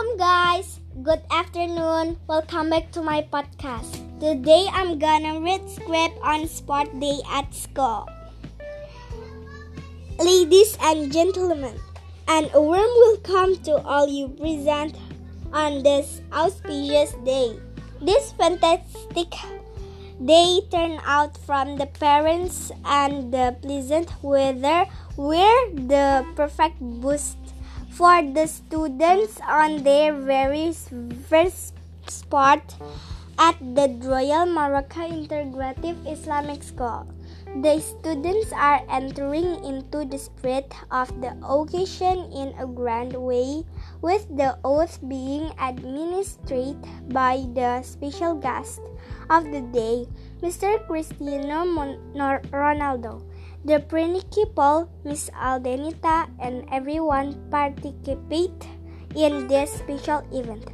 Good afternoon. Welcome back to my podcast. Today I'm gonna read script on sport day at school. Ladies and gentlemen, an a warm welcome to all you present on this auspicious day. This fantastic day turned out from the parents and the pleasant weather were the perfect boost for the students on their very first spot at the Royal Morocco Integrative Islamic School. The students are entering into the spirit of the occasion in a grand way, with the oath being administered by the special guest of the day, Mr. Cristiano Ronaldo. The principal, Miss Aldenita, and everyone participate in this special event.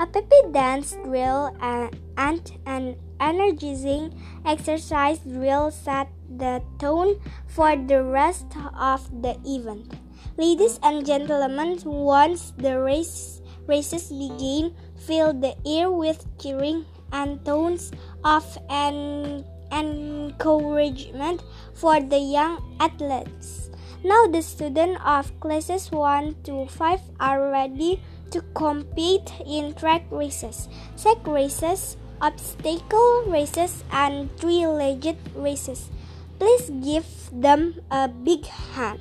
A peppy dance drill and an energizing exercise drill set the tone for the rest of the event. Ladies and gentlemen, once the race, races begin, fill the air with cheering and tones of an encouragement for the young athletes. Now the students of classes 1 to 5 are ready to compete in track races, sack races, obstacle races, and three-legged races. Please give them a big hand.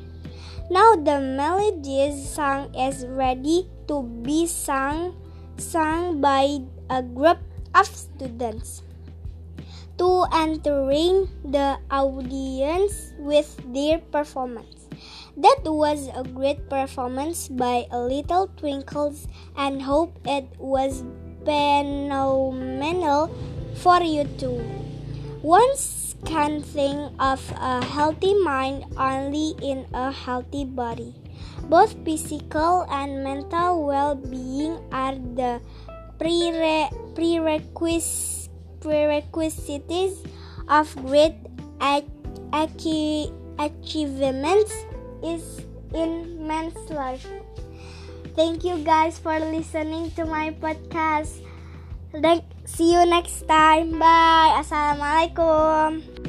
Now the melodious song is ready to be sung, sung by a group of students to entertain the audience with their performance. That was a great performance by a little Twinkles and hope it was phenomenal for you too. One can think of a healthy mind only in a healthy body. Both physical and mental well being are the prere- prerequisites prerequisites of great achievements is in man's life. Thank you guys for listening to my podcast. See you next time. Bye. Assalamualaikum.